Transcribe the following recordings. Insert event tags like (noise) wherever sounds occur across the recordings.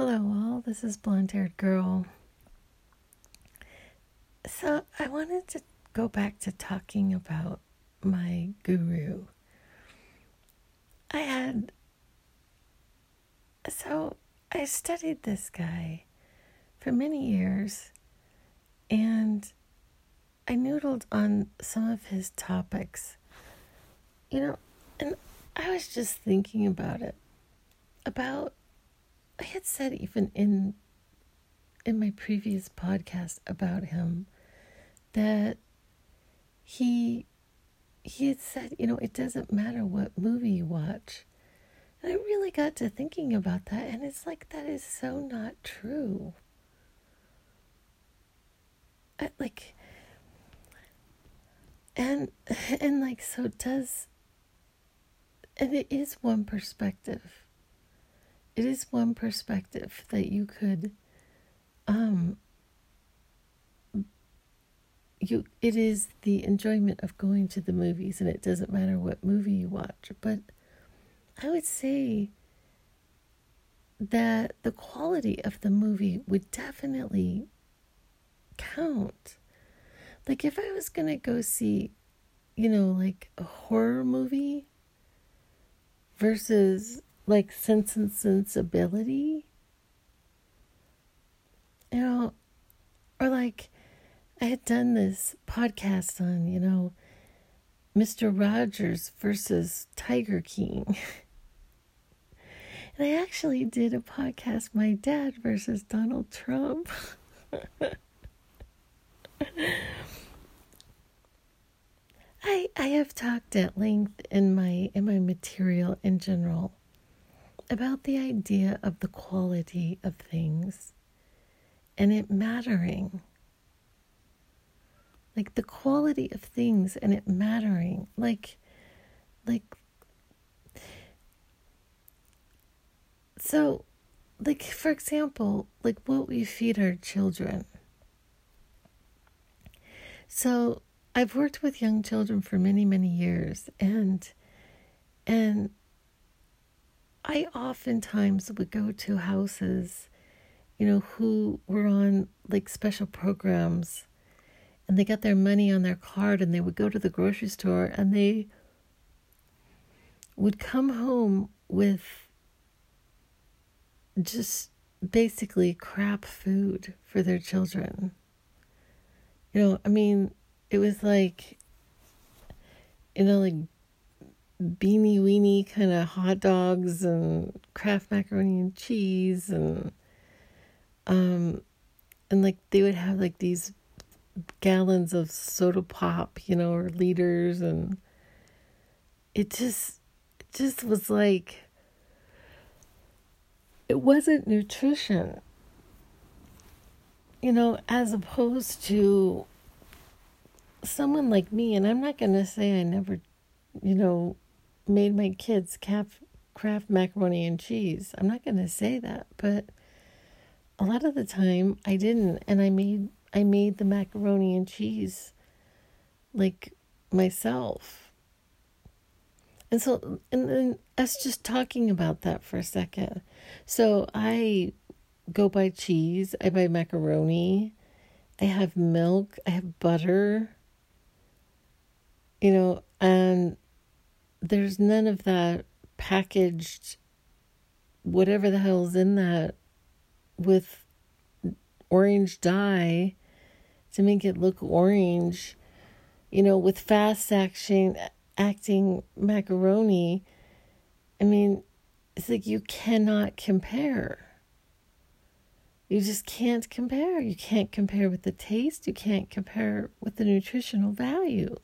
Hello, all. This is Blonde Haired Girl. So, I wanted to go back to talking about my guru. I had. So, I studied this guy for many years and I noodled on some of his topics. You know, and I was just thinking about it. About I had said even in in my previous podcast about him that he he had said, you know, it doesn't matter what movie you watch. And I really got to thinking about that and it's like that is so not true. I, like and (laughs) and like so does and it is one perspective it is one perspective that you could um you it is the enjoyment of going to the movies and it doesn't matter what movie you watch. But i would say that the quality of the movie would definitely count. Like if i was going to go see you know like a horror movie versus like sense and sensibility. You know or like i had done this podcast on you know mr rogers versus tiger king. (laughs) And i actually did a podcast my dad versus donald trump. (laughs) I I have talked at length in my in my material in general about the idea of the quality of things and it mattering. Like the quality of things and it mattering. Like like so like for example, like what we feed our children. So I've worked with young children for many, many years and and I oftentimes would go to houses, you know, who were on like special programs and they got their money on their card and they would go to the grocery store and they would come home with just basically crap food for their children. You know, I mean, it was like, you know, like beanie weenie kind of hot dogs and Kraft macaroni and cheese and um and like they would have like these gallons of soda pop, you know, or liters and it just it just was like it wasn't nutrition. You know, as opposed to someone like me, and I'm not going to say I never, you know, made my kids Kraft, Kraft macaroni and cheese. I'm not going to say that, but a lot of the time I didn't and I made I made the macaroni and cheese like myself. And so and then us just talking about that for a second. So I go buy cheese, I buy macaroni, I have milk, I have butter. You know, and there's none of that packaged whatever the hell's in that with orange dye to make it look orange you know with fast acting acting macaroni. I mean it's like you cannot compare. You just can't compare. You can't compare with the taste. You can't compare with the nutritional value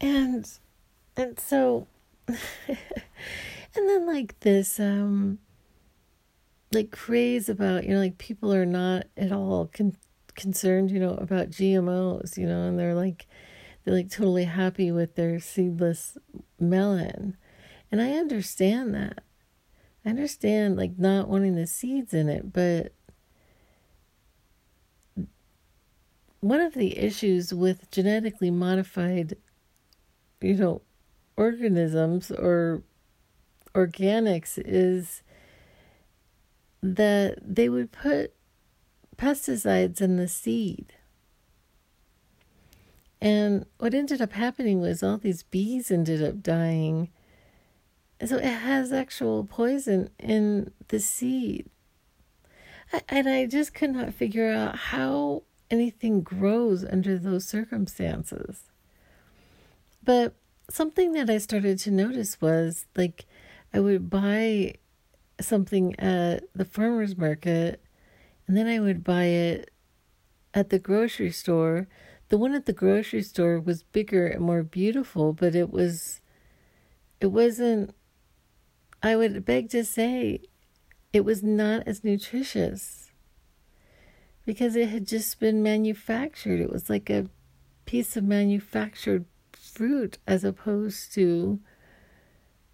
and and so (laughs) and then like this um like craze about you know like people are not at all con- concerned you know about gmos you know and they're like they're like totally happy with their seedless melon. And i understand that. I understand like not wanting the seeds in it but one of the issues with genetically modified you know, organisms or organics is that they would put pesticides in the seed. And what ended up happening was all these bees ended up dying. So it has actual poison in the seed. And I just could not figure out how anything grows under those circumstances. But something that I started to notice was like I would buy something at the farmer's market and then I would buy it at the grocery store. The one at the grocery store was bigger and more beautiful, but it was it wasn't I would beg to say it was not as nutritious because it had just been manufactured. It was like a piece of manufactured fruit as opposed to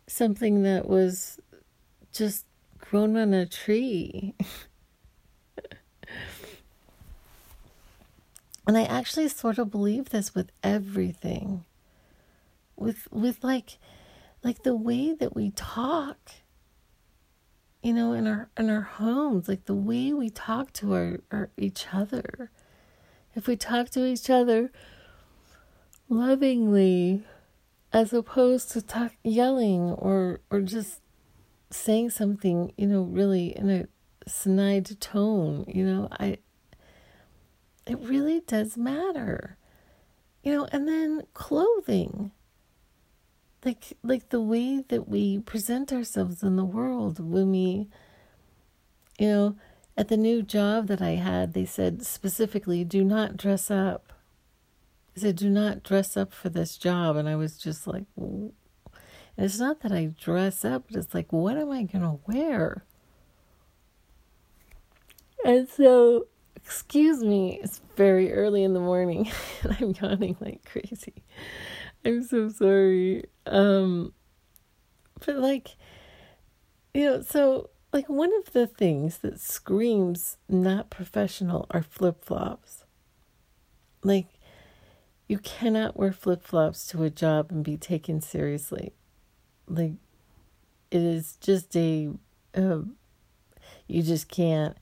something that was just grown on a tree. (laughs) and I actually sort of believe this with everything. With with like like the way that we talk you know in our in our homes like the way we talk to our, our each other if we talk to each other lovingly as opposed to talk yelling or or just saying something you know really in a snide tone you know? I it really does matter you know? And then clothing. Like like the way that we present ourselves in the world when we you know at the new job that i had they said specifically do not dress up I said, do not dress up for this job. And I was just like, and it's not that I dress up, but it's like, what am I going to wear? And so, excuse me, it's very early in the morning (laughs) and I'm yawning like crazy. I'm so sorry. Um, but like, you know, so like one of the things that screams not professional are flip flops. Like, you cannot wear flip flops to a job and be taken seriously. Like, it is just a, uh, you just can't.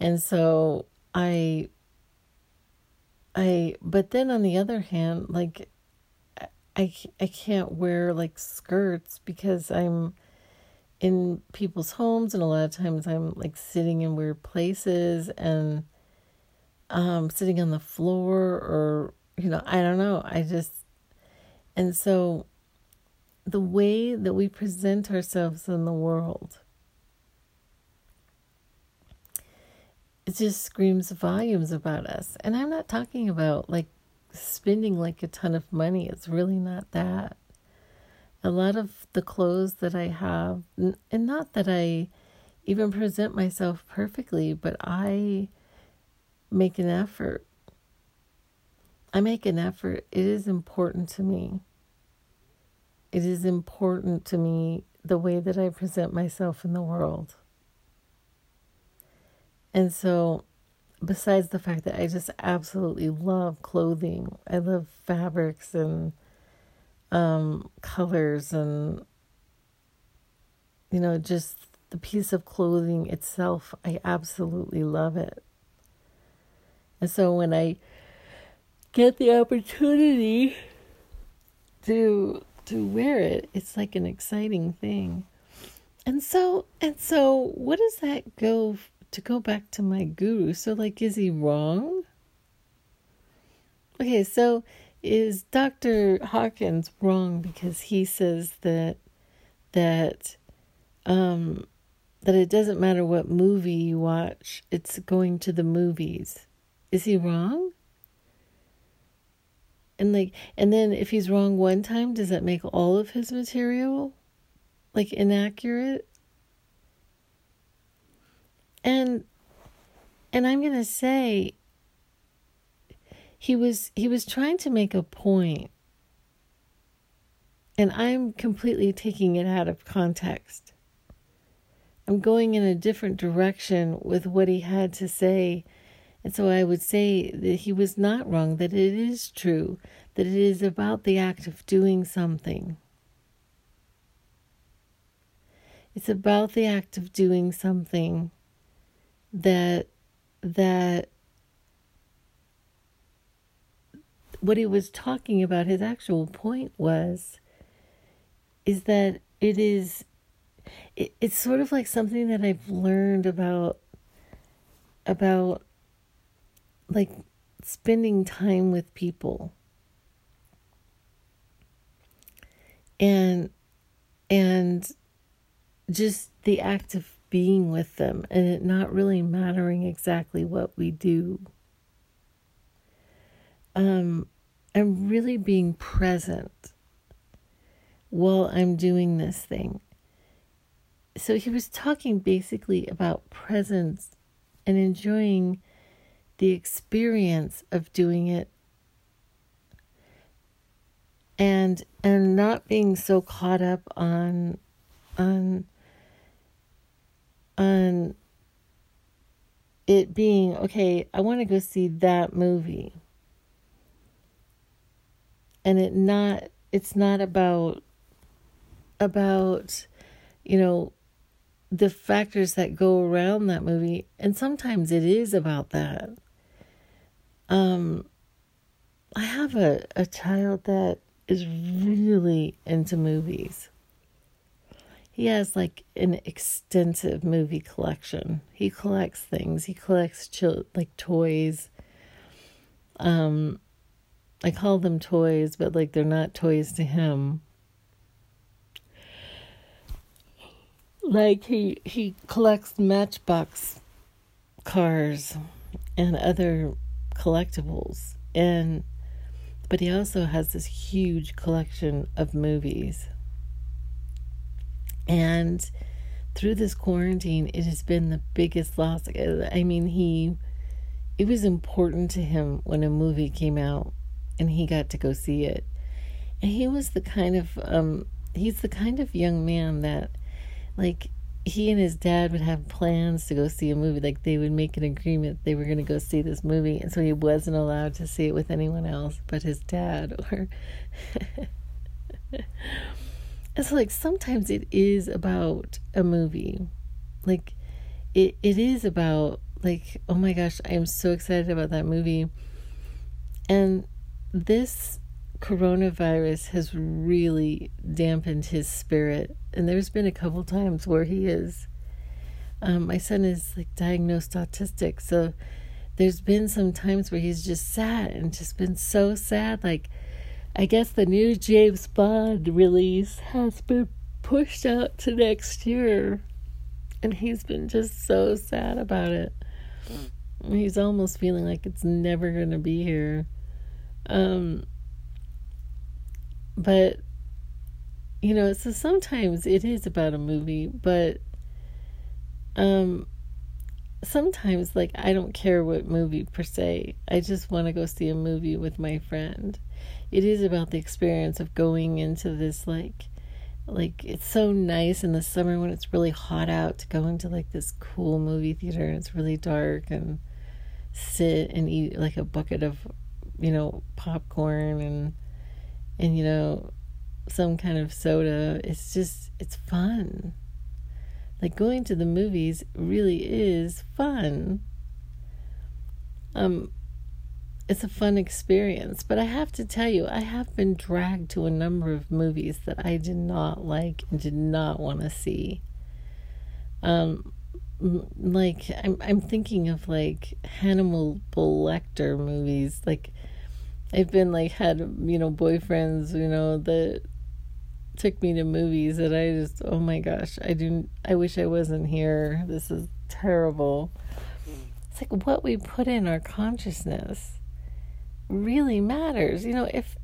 And so I, I, but then on the other hand, like, I, I can't wear like skirts because I'm in people's homes and a lot of times I'm like sitting in weird places and um sitting on the floor or you know, I don't know. I just, and so the way that we present ourselves in the world, it just screams volumes about us. And I'm not talking about like spending like a ton of money, it's really not that. A lot of the clothes that I have, and not that I even present myself perfectly, but I make an effort I make an effort. It is important to me. It is important to me the way that I present myself in the world. And so, besides the fact that I just absolutely love clothing, I love fabrics and um, colors and, you know, just the piece of clothing itself, I absolutely love it. And so when I get the opportunity to to wear it, it's like an exciting thing. And so and so what does that go to go back to my guru? So like is he wrong? Okay, so is Dr. Hawkins wrong because he says that that um that it doesn't matter what movie you watch, it's going to the movies. Is he wrong? And like and then if he's wrong one time, does that make all of his material like inaccurate? And and I'm going to say he was he was trying to make a point and I'm completely taking it out of context. I'm going in a different direction with what he had to say and so I would say that he was not wrong, that it is true, that it is about the act of doing something. It's about the act of doing something that that what he was talking about his actual point was is that it is it, it's sort of like something that I've learned about about like spending time with people. And and just the act of being with them and it not really mattering exactly what we do. Um and really being present while I'm doing this thing. So he was talking basically about presence and enjoying the experience of doing it and and not being so caught up on on on it being okay i want to go see that movie. And it not it's not about about you know the factors that go around that movie. And sometimes it is about that um i have a a child that is really into movies. He has like an extensive movie collection. He collects things. He collects like toys. Um i call them toys but like they're not toys to him. Like he he collects matchbox cars and other collectibles. And but he also has this huge collection of movies. And through this quarantine it has been the biggest loss. I mean he it was important to him when a movie came out and he got to go see it. And he was the kind of um he's the kind of young man that like he and his dad would have plans to go see a movie like they would make an agreement they were going to go see this movie and so he wasn't allowed to see it with anyone else but his dad or (laughs) it's like sometimes it is about a movie. Like it it is about like oh my gosh i am so excited about that movie. And this coronavirus has really dampened his spirit. And there's been a couple times where he is. Um, my son is like diagnosed autistic, so there's been some times where he's just sat and just been so sad. Like, I guess the new James Bond release has been pushed out to next year, and he's been just so sad about it. He's almost feeling like it's never going to be here. Um, but you know, so sometimes it is about a movie, but um sometimes like I don't care what movie per se. I just want to go see a movie with my friend. It is about the experience of going into this like like it's so nice in the summer when it's really hot out to go into like this cool movie theater and it's really dark and sit and eat like a bucket of you know popcorn and and you know some kind of soda it's just it's fun. Like going to the movies really is fun. Um it's a fun experience but i have to tell you i have been dragged to a number of movies that i did not like and did not want to see. Um like i'm i'm thinking of like Hannibal Lecter movies like I've been like had you know boyfriends you know that took me to movies that I just oh my gosh I do I wish I wasn't here. This is terrible. It's like what we put in our consciousness really matters. You know if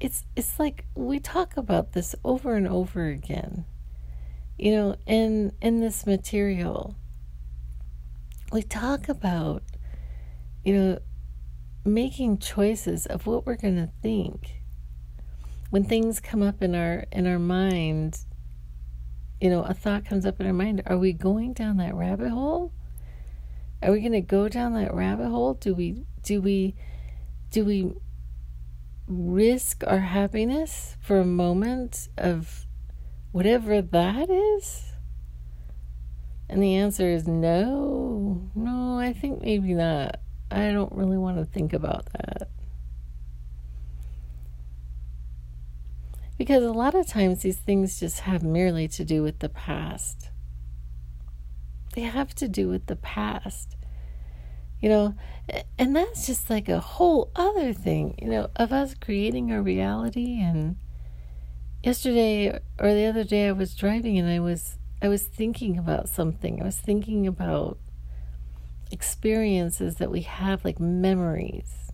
it's it's like we talk about this over and over again you know in in this material. We talk about you know making choices of what we're going to think when things come up in our in our mind you know a thought comes up in our mind are we going down that rabbit hole are we going to go down that rabbit hole do we do we do we risk our happiness for a moment of whatever that is And the answer is no. No, I think maybe not. I don't really want to think about that. Because a lot of times these things just have merely to do with the past. They have to do with the past. You know, and that's just like a whole other thing, you know, of us creating our reality and yesterday or the other day I was driving and I was I was thinking about something. I was thinking about experiences that we have like memories.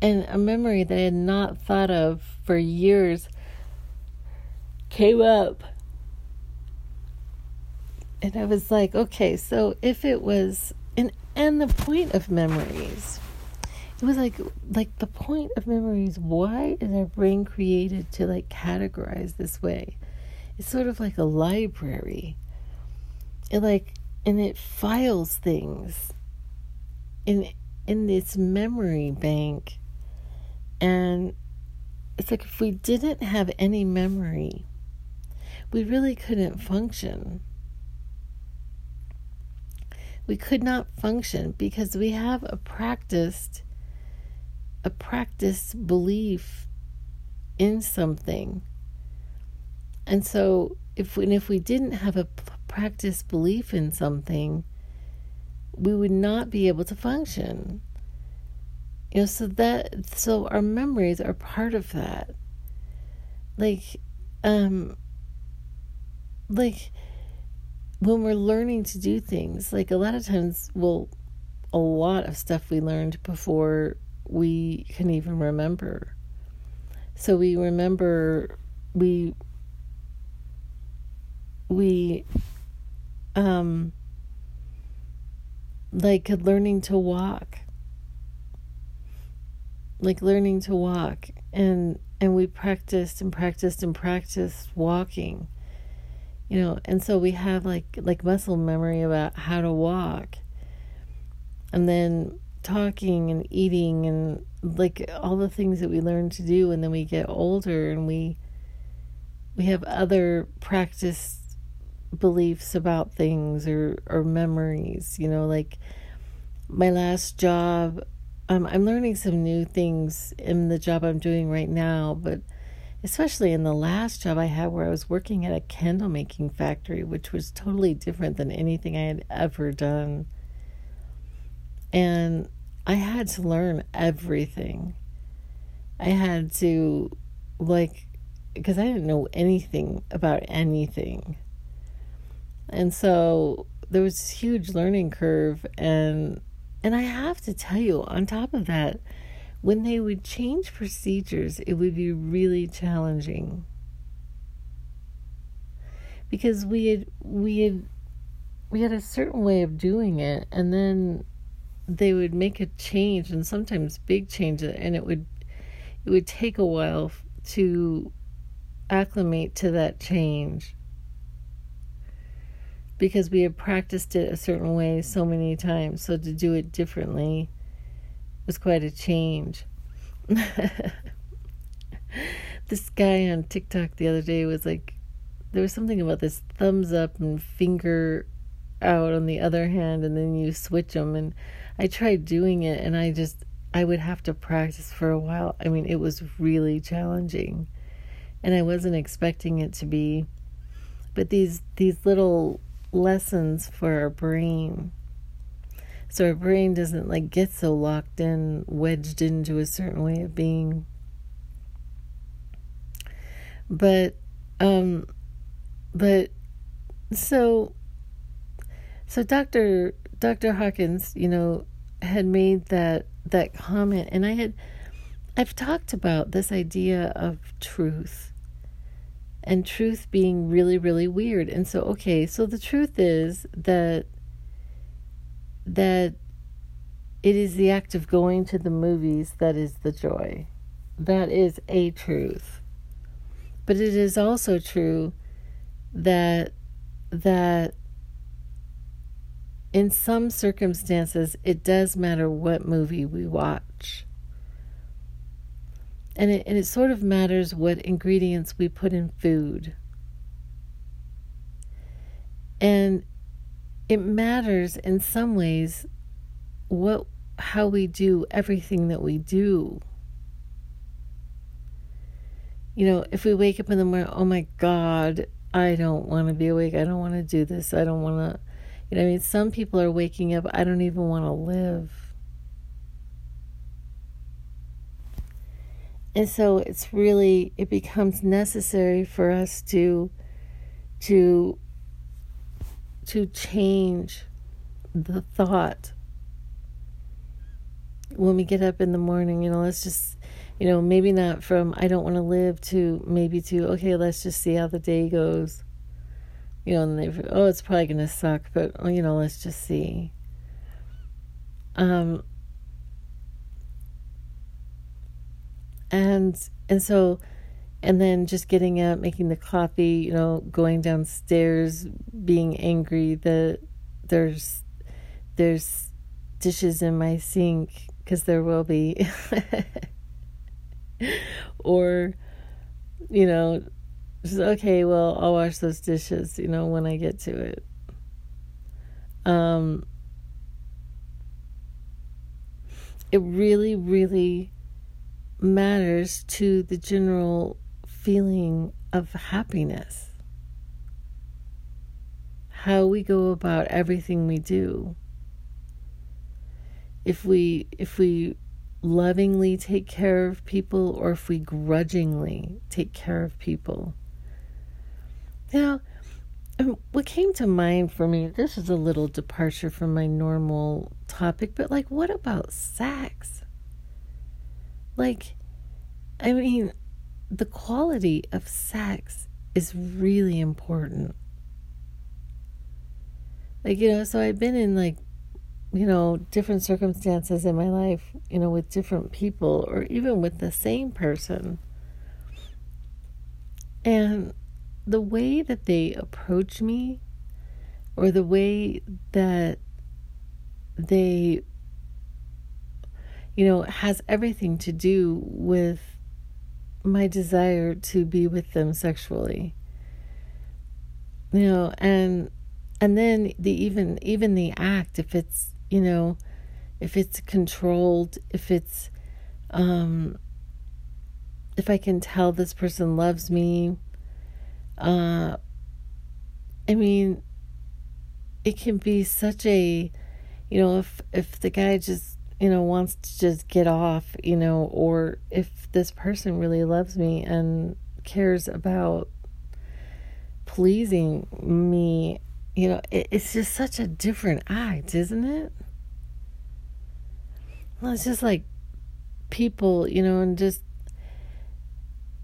And a memory that I had not thought of for years came up. And I was like, okay, so if it was and and the point of memories it was like like the point of memories why is our brain created to like categorize this way it's sort of like a library it like and it files things in in this memory bank and it's like if we didn't have any memory we really couldn't function we could not function because we have a practiced a practiced belief in something. And so if we, if we didn't have a practiced belief in something, we would not be able to function. You know, so that so our memories are part of that. Like um like when we're learning to do things, like a lot of times well a lot of stuff we learned before we can even remember. So we remember we we um like learning to walk. Like learning to walk. And and we practiced and practiced and practiced walking you know? And so we have like like muscle memory about how to walk. And then talking and eating and like all the things that we learn to do. And then we get older and we we have other practice beliefs about things or or memories you know like my last job um, i'm learning some new things in the job i'm doing right now but especially in the last job i had where i was working at a candle making factory which was totally different than anything i had ever done and I had to learn everything. I had to, like, because I didn't know anything about anything. And so there was this huge learning curve and and I have to tell you on top of that when they would change procedures it would be really challenging. Because we had we had we had a certain way of doing it and then they would make a change and sometimes big changes and it would it would take a while to acclimate to that change because we had practiced it a certain way so many times so to do it differently was quite a change (laughs) this guy on TikTok the other day was like there was something about this thumbs up and finger out on the other hand and then you switch them and I tried doing it and I just I would have to practice for a while. I mean, it was really challenging. And I wasn't expecting it to be. But these these little lessons for our brain so our brain doesn't like get so locked in, wedged into a certain way of being. But um but so so Dr. Dr. Hawkins, you know, had made that that comment and I had I've talked about this idea of truth and truth being really really weird. And so okay, so the truth is that that it is the act of going to the movies that is the joy. That is a truth. But it is also true that that in some circumstances, it does matter what movie we watch. And it, and it sort of matters what ingredients we put in food. And it matters in some ways what how we do everything that we do. You know, if we wake up in the morning, oh my God, I don't want to be awake. I don't want to do this. I don't want to, you know, I mean, some people are waking up, I don't even want to live. And so it's really, it becomes necessary for us to, to, to change the thought when we get up in the morning, you know, let's just, you know, maybe not from I don't want to live to maybe to, okay, let's just see how the day goes. You know, and they, oh, it's probably going to suck, but, oh, you know, let's just see. Um, and, and so, and then just getting up, making the coffee, you know, going downstairs, being angry that there's, there's dishes in my sink because there will be. (laughs) or, you know, just, okay, well, I'll wash those dishes, you know, when I get to it. Um, it really, really matters to the general feeling of happiness. How we go about everything we do if we if we lovingly take care of people or if we grudgingly take care of people. Now, um, what came to mind for me, this is a little departure from my normal topic, but like, what about sex? Like, I mean, the quality of sex is really important. Like, you know, so I've been in like you know, different circumstances in my life, you know, with different people or even with the same person. And the way that they approach me or the way that they, you know, has everything to do with my desire to be with them sexually. You know, and and then the even even the act if it's you know, if it's controlled, if it's, um, if I can tell this person loves me, uh, I mean, it can be such a, you know, if if the guy just you know wants to just get off, you know, or if this person really loves me and cares about pleasing me you know, it, it's just such a different act, isn't it? Well, it's just like people, you know, and just,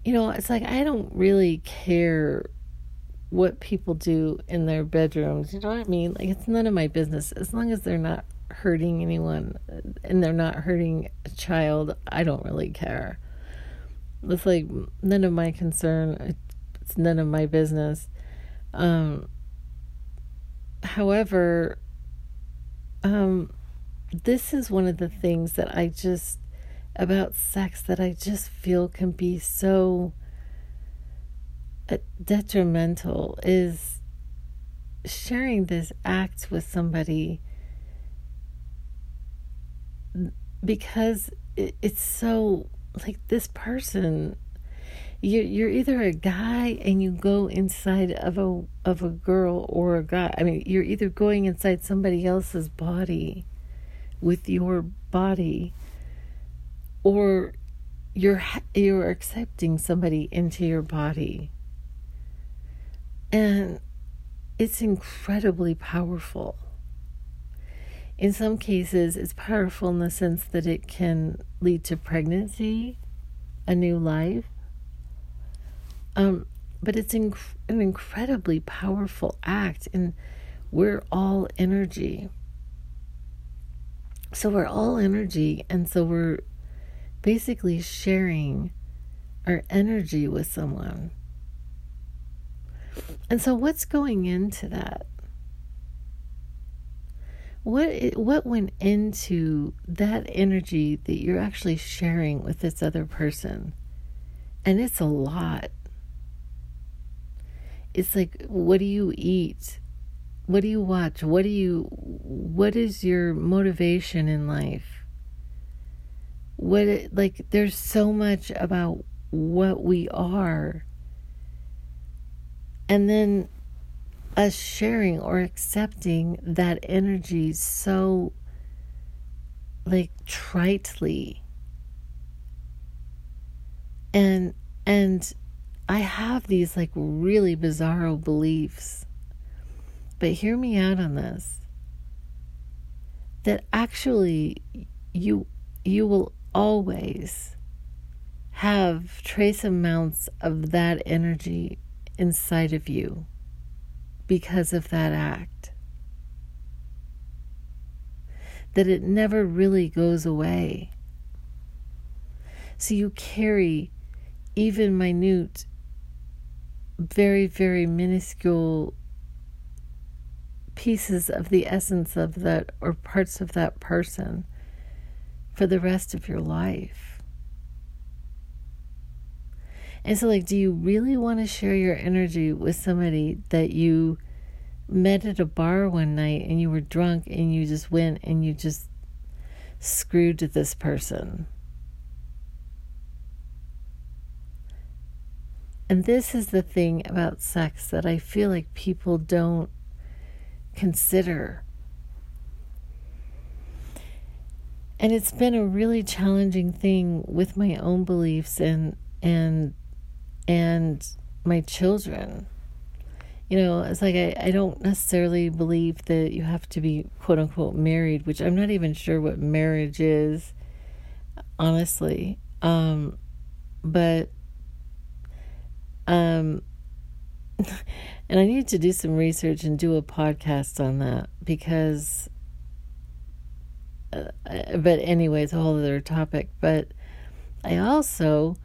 you know, it's like I don't really care what people do in their bedrooms. You know what I mean? Like, it's none of my business. As long as they're not hurting anyone and they're not hurting a child, I don't really care. It's like none of my concern. It's none of my business. Um, however, um, this is one of the things that I just about sex that I just feel can be so uh, detrimental is sharing this act with somebody because it's so like this person you're you're either a guy and you go inside of a of a girl or a guy. I mean, you're either going inside somebody else's body with your body or you're you're accepting somebody into your body. And it's incredibly powerful. In some cases, it's powerful in the sense that it can lead to pregnancy, a new life, um, but it's inc- an incredibly powerful act, and we're all energy. So we're all energy, and so we're basically sharing our energy with someone. And so, what's going into that? What what went into that energy that you're actually sharing with this other person? And it's a lot it's like what do you eat what do you watch? What do you what is your motivation in life? What like there's so much about what we are. And then us sharing or accepting that energy so like tritely. And and i have these like really bizarro beliefs. But hear me out on this. That actually you you will always have trace amounts of that energy inside of you because of that act. That it never really goes away. So you carry even minute, very, very minuscule pieces of the essence of that or parts of that person for the rest of your life. And so, like, do you really want to share your energy with somebody that you met at a bar one night and you were drunk and you just went and you just screwed this person? And this is the thing about sex that I feel like people don't consider. And it's been a really challenging thing with my own beliefs and and and my children. You know, it's like I, I don't necessarily believe that you have to be quote unquote married, which I'm not even sure what marriage is, honestly. Um, but um (laughs) and I need to do some research and do a podcast on that because uh, but anyway, it's a whole other topic, but I also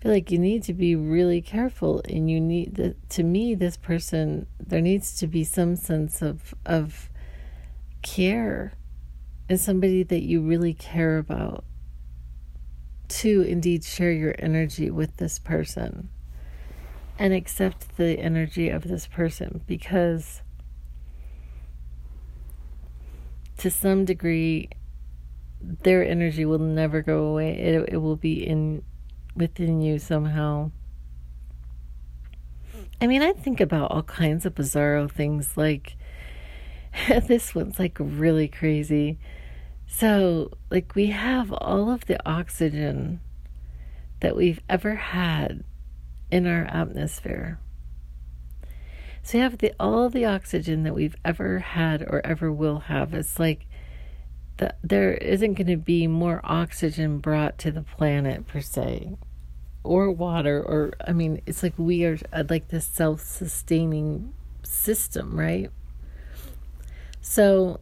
feel like you need to be really careful and you need to me this person there needs to be some sense of of care and somebody that you really care about to indeed share your energy with this person and accept the energy of this person because to some degree their energy will never go away. It, it will be in within you somehow i mean i think about all kinds of bizarro things like (laughs) this one's like really crazy so like we have all of the oxygen that we've ever had in our atmosphere. So you have the all the oxygen that we've ever had or ever will have. It's like the, there isn't going to be more oxygen brought to the planet per se, or water, or I mean, it's like we are uh, like this self-sustaining system, right? So,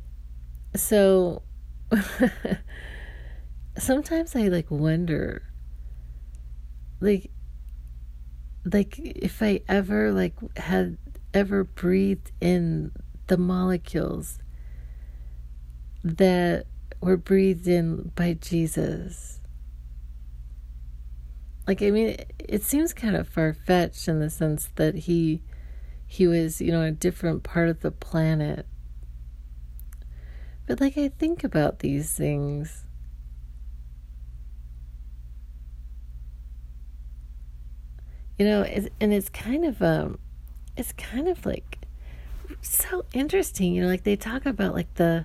so (laughs) sometimes I like wonder, like like if I ever like had ever breathed in the molecules that were breathed in by Jesus. Like I mean it, seems kind of far fetched in the sense that he he was, you know, a different part of the planet. But like I think about these things you know it's, and it's kind of um it's kind of like so interesting you know like they talk about like the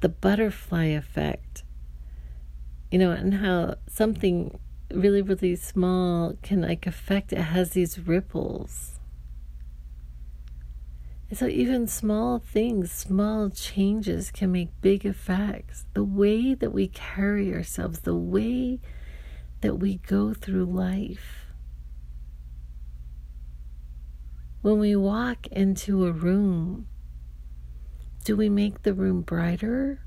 the butterfly effect you know and how something really really small can like affect it has these ripples. And so even small things small changes can make big effects. The way that we carry ourselves the way that we go through life. When we walk into a room, do we make the room brighter?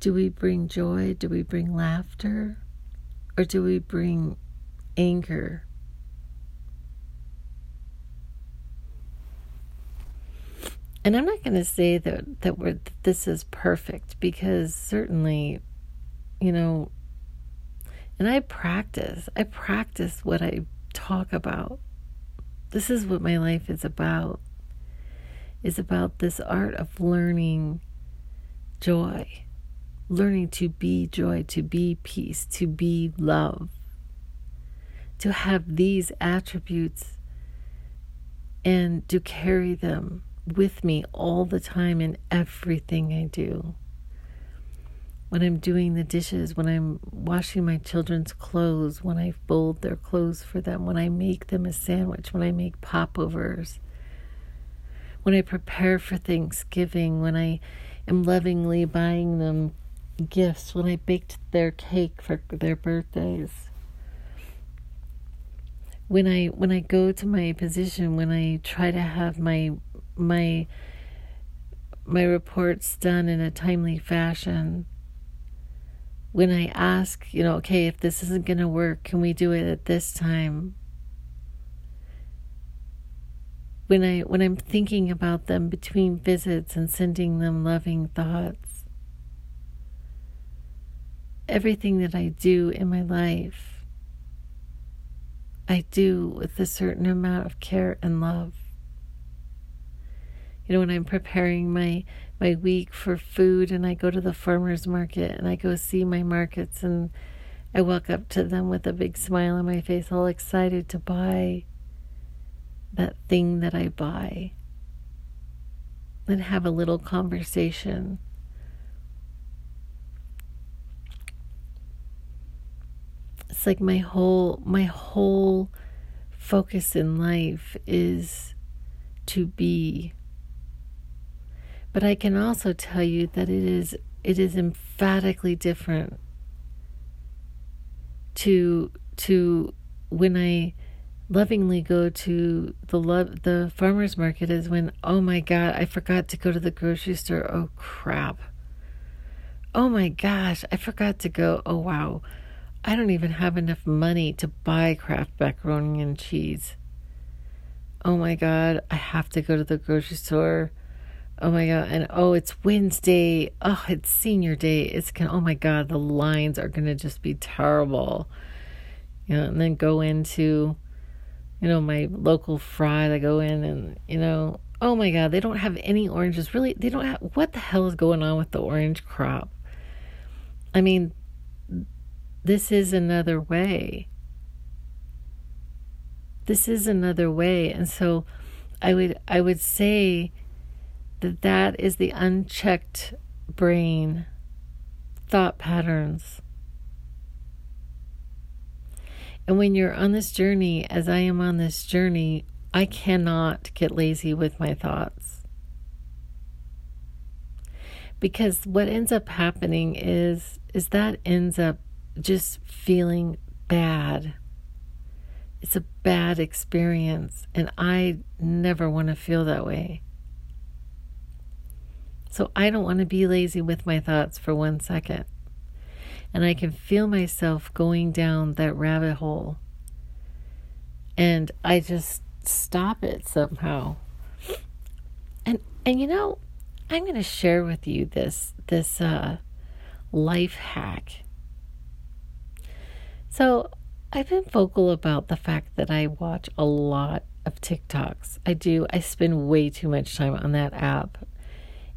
Do we bring joy? Do we bring laughter? Or do we bring anger? And I'm not going to say that that we're, this is perfect because certainly, you know, and I practice. I practice what I talk about. This is what my life is about. Is about this art of learning joy, learning to be joy, to be peace, to be love, to have these attributes and to carry them with me all the time in everything I do. When I'm doing the dishes, when I'm washing my children's clothes, when I fold their clothes for them, when I make them a sandwich, when I make popovers, when I prepare for Thanksgiving, when I am lovingly buying them gifts, when I baked their cake for their birthdays when I when I go to my position, when I try to have my my my reports done in a timely fashion, when I ask, you know, okay, if this isn't going to work, can we do it at this time? When I when I'm thinking about them between visits and sending them loving thoughts. Everything that I do in my life I do with a certain amount of care and love. You know, when I'm preparing my my week for food and I go to the farmers market and I go see my markets and I walk up to them with a big smile on my face, all excited to buy that thing that I buy and have a little conversation it's like my whole my whole focus in life is to be. But i can also tell you that it is it is emphatically different to to when i lovingly go to the love the farmers market is when oh my god i forgot to go to the grocery store. Oh crap. Oh my gosh i forgot to go. Oh wow I don't even have enough money to buy Kraft macaroni and cheese. Oh my God, I have to go to the grocery store. Oh my God, and oh, it's Wednesday. Oh, it's senior day. It's can oh my God, the lines are gonna just be terrible. You know, and then go into, you know, my local fry. I go in and, you know, oh my God, they don't have any oranges. Really, they don't have what the hell is going on with the orange crop? I mean, this is another way. This is another way. And so I would I would say that that is the unchecked brain thought patterns. And when you're on this journey, as I am on this journey, I cannot get lazy with my thoughts. Because what ends up happening is is that ends up just feeling bad. It's a bad experience, and I never want to feel that way. So I don't want to be lazy with my thoughts for one second. And I can feel myself going down that rabbit hole. And I just stop it somehow. And and you know, I'm going to share with you this this uh, life hack so I've been vocal about the fact that I watch a lot of TikToks. I do. I spend way too much time on that app.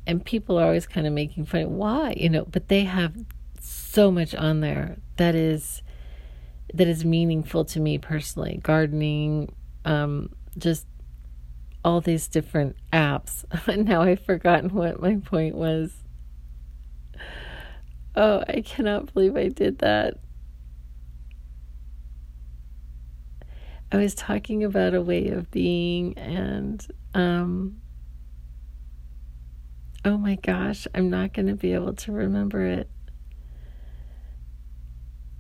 And people are always kind of making fun. Why? You know, but they have so much on there that is that is meaningful to me personally. Gardening, um, just all these different apps. And (laughs) now I've forgotten what my point was. Oh, I cannot believe I did that. I was talking about a way of being, and um, oh my gosh, I'm not going to be able to remember it.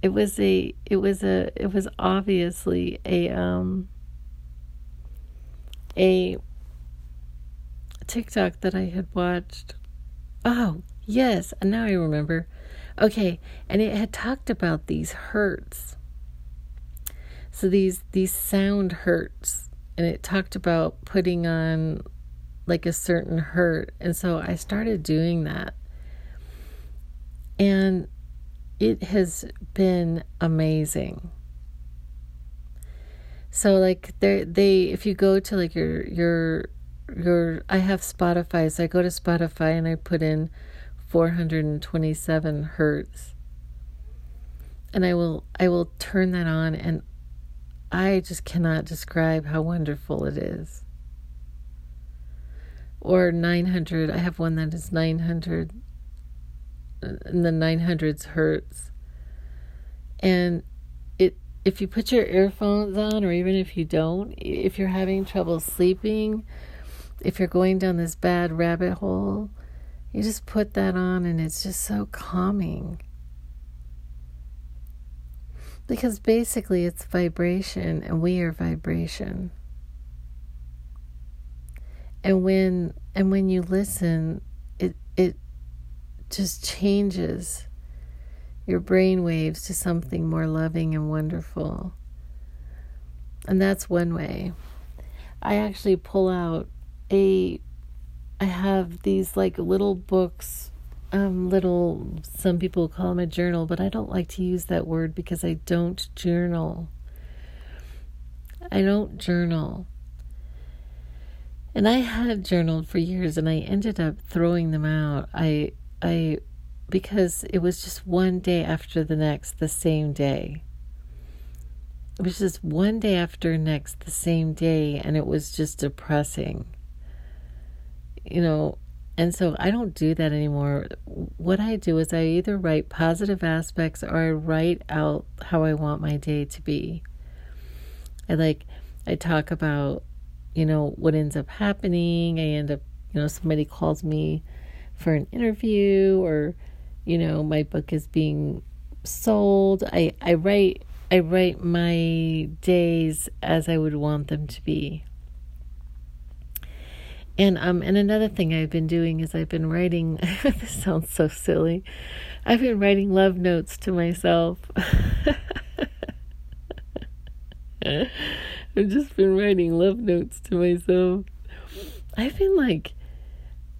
It was a, it was a, it was obviously a, um, a TikTok that I had watched. Oh, yes, now I remember. Okay, and it had talked about these hertz so these these sound hertz and it talked about putting on like a certain hurt and so I started doing that and it has been amazing So like they they if you go to like your your your I have Spotify, so I go to Spotify and I put in 427 hertz. And I will I will turn that on and I just cannot describe how wonderful it is. Or 900, I have one that is 900 in the 900s hertz. And it if you put your earphones on or even if you don't, if you're having trouble sleeping, if you're going down this bad rabbit hole, you just put that on and it's just so calming. Because basically it's vibration and we are vibration. And when and when you listen, it it just changes your brain waves to something more loving and wonderful. And that's one way. I actually pull out a I have these like little books, um, little some people call them a journal, but I don't like to use that word because I don't journal. I don't journal. And I had journaled for years and I ended up throwing them out. I I because it was just one day after the next the same day. It was just one day after next the same day and it was just depressing you know, and so I don't do that anymore. What I do is I either write positive aspects or I write out how I want my day to be. I like, I talk about, you know, what ends up happening. I end up, you know, somebody calls me for an interview or, you know, my book is being sold. I, I write I write my days as I would want them to be. And um and another thing I've been doing is I've been writing (laughs) this sounds so silly. I've been writing love notes to myself. (laughs) I've just been writing love notes to myself. I've been like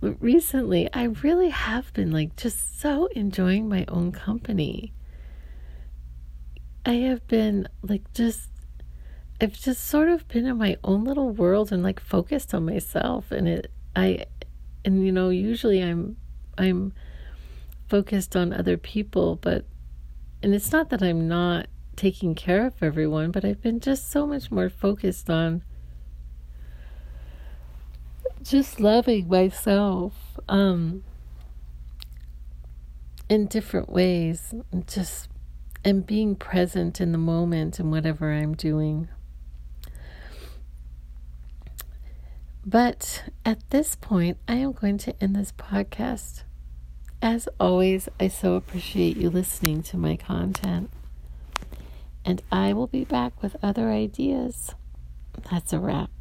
recently I really have been like just so enjoying my own company. I have been like just I've just sort of been in my own little world and like focused on myself and it I and you know usually I'm I'm focused on other people but and it's not that I'm not taking care of everyone but I've been just so much more focused on just loving myself um in different ways and just and being present in the moment and whatever I'm doing. But at this point, I am going to end this podcast. As always, I so appreciate you listening to my content. And I will be back with other ideas. That's a wrap.